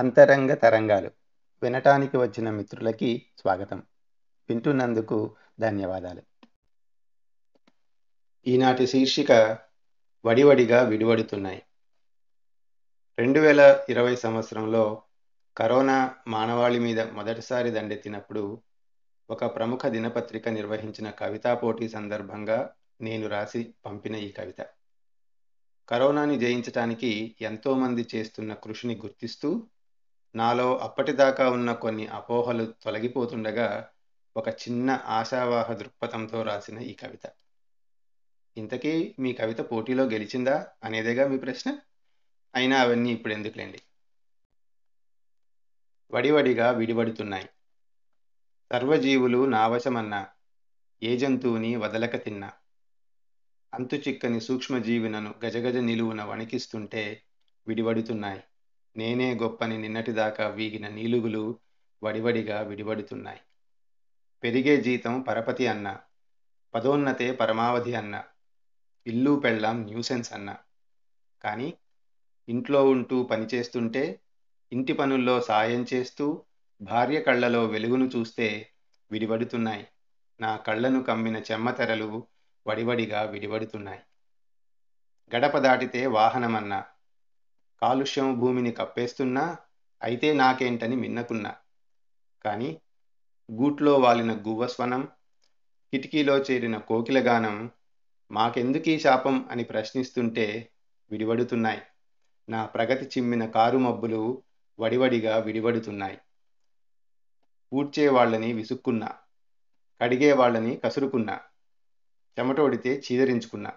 అంతరంగ తరంగాలు. వినటానికి వచ్చిన మిత్రులకి స్వాగతం. వింటున్నందుకు ధన్యవాదాలు. ఈనాటి శీర్షిక వడివడిగా విడివడుతున్నాయి. రెండు వేల ఇరవై సంవత్సరంలో కరోనా మానవాళి మీద మొదటిసారి దండెత్తినప్పుడు ఒక ప్రముఖ దినపత్రిక నిర్వహించిన కవితా పోటీ సందర్భంగా నేను రాసి పంపిన ఈ కవిత. కరోనాని జయించటానికి ఎంతోమంది చేస్తున్న కృషిని గుర్తిస్తూ నాలో అప్పటిదాకా ఉన్న కొన్ని అపోహలు తొలగిపోతుండగా ఒక చిన్న ఆశావాహ దృక్పథంతో రాసిన ఈ కవిత. ఇంతకీ మీ కవిత పోటీలో గెలిచిందా అనేదేగా మీ ప్రశ్న? అయినా అవన్నీ ఇప్పుడు ఎందుకులేండి? వడివడిగా విడిబడుతున్నాయి సర్వజీవులు నావశమన్నా ఏ జంతువుని వదలక తిన్నా. అంతు చిక్కని సూక్ష్మజీవినను గజగజ నిలువున వణికిస్తుంటే విడివడుతున్నాయి నేనే గొప్పని నిన్నటిదాకా వీగిన నీలుగులు వడివడిగా విడివడుతున్నాయి పెరిగే జీతం పరపతి అన్న పదోన్నతే పరమావధి అన్న ఇల్లు పెళ్ళాం న్యూసెన్స్ అన్న. కానీ ఇంట్లో ఉంటూ పనిచేస్తుంటే ఇంటి పనుల్లో సాయం చేస్తూ భార్య కళ్ళలో వెలుగును చూస్తే విడివడుతున్నాయి నా కళ్ళను కమ్మిన చెమ్మతెరలు వడివడిగా విడివడుతున్నాయి గడప దాటితే వాహనమన్నా కాలుష్యం భూమిని కప్పేస్తున్నా అయితే నాకేంటని మిన్నకున్నా. కానీ గూట్లో వాలిన గువ్వస్వనం కిటికీలో చేరిన కోకిలగానం మాకెందుకీ శాపం అని ప్రశ్నిస్తుంటే విడివడుతున్నాయి. నా ప్రగతి చిమ్మిన కారు మబ్బులు వడివడిగా విడివడుతున్నాయి. ఊడ్చే వాళ్ళని విసుక్కున్నా కడిగే వాళ్ళని కసురుకున్నా చెమటోడితే చీదరించుకున్నా.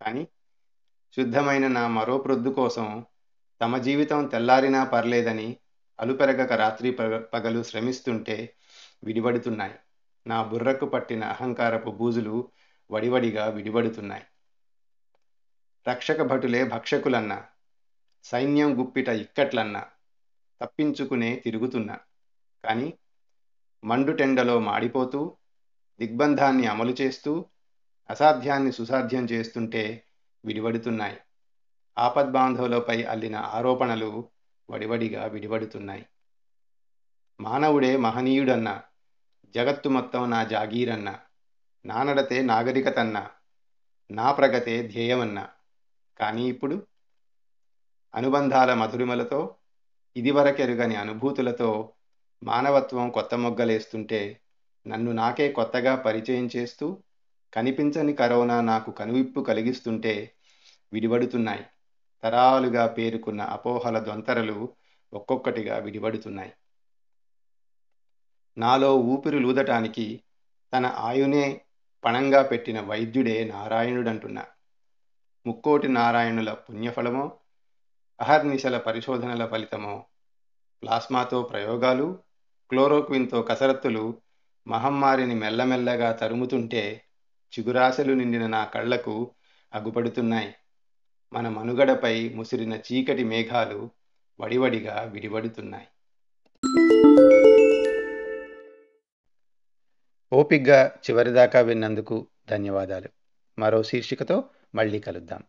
కానీ శుద్ధమైన నా మరో ప్రొద్దు కోసం తమ జీవితం తెల్లారినా పర్లేదని అలుపెరగక రాత్రి పగలు శ్రమిస్తుంటే విడిపడుతున్నాయి నా బుర్రకు పట్టిన అహంకారపు బూజులు వడివడిగా విడిపడుతున్నాయి రక్షక భటులే భక్షకులన్నా సైన్యం గుప్పిట ఇక్కట్లన్నా తప్పించుకునే తిరుగుతున్నా. కానీ మండుటెండలో మాడిపోతూ దిగ్బంధాన్ని అమలు చేస్తూ అసాధ్యాన్ని సుసాధ్యం చేస్తుంటే విడివడుతున్నాయి ఆపద్బాంధవులపై అల్లిన ఆరోపణలు వడివడిగా విడివడుతున్నాయి మానవుడే మహనీయుడన్నా జగత్తు మొత్తం నా జాగీరన్నా నానడతే నాగరికతన్నా నా ప్రగతే ధ్యేయమన్నా. కానీ ఇప్పుడు అనుబంధాల మధురిమలతో ఇదివరకెరుగని అనుభూతులతో మానవత్వం కొత్త మొగ్గలేస్తుంటే నన్ను నాకే కొత్తగా పరిచయం చేస్తూ కనిపించని కరోనా నాకు కనువిప్పు కలిగిస్తుంటే విడివడుతున్నాయి తరాలుగా పేరుకున్న అపోహల దొంతరలు ఒక్కొక్కటిగా విడిపడుతున్నాయి. నాలో ఊపిరి లూదటానికి తన ఆయునే పణంగా పెట్టిన వైద్యుడే నారాయణుడంటున్నా. ముక్కోటి నారాయణుల పుణ్యఫలమో అహర్నిశల పరిశోధనల ఫలితమో ప్లాస్మాతో ప్రయోగాలు క్లోరోక్విన్తో కసరత్తులు మహమ్మారిని మెల్లమెల్లగా తరుముతుంటే చిగురాశలు నిండిన నా కళ్ళకు అగుపడుతున్నాయి. మన మనుగడపై ముసిరిన చీకటి మేఘాలు వడివడిగా విడివడుతున్నాయి. ఓపిగ్గా చివరిదాకా విన్నందుకు ధన్యవాదాలు. మరో శీర్షికతో మళ్ళీ కలుద్దాం.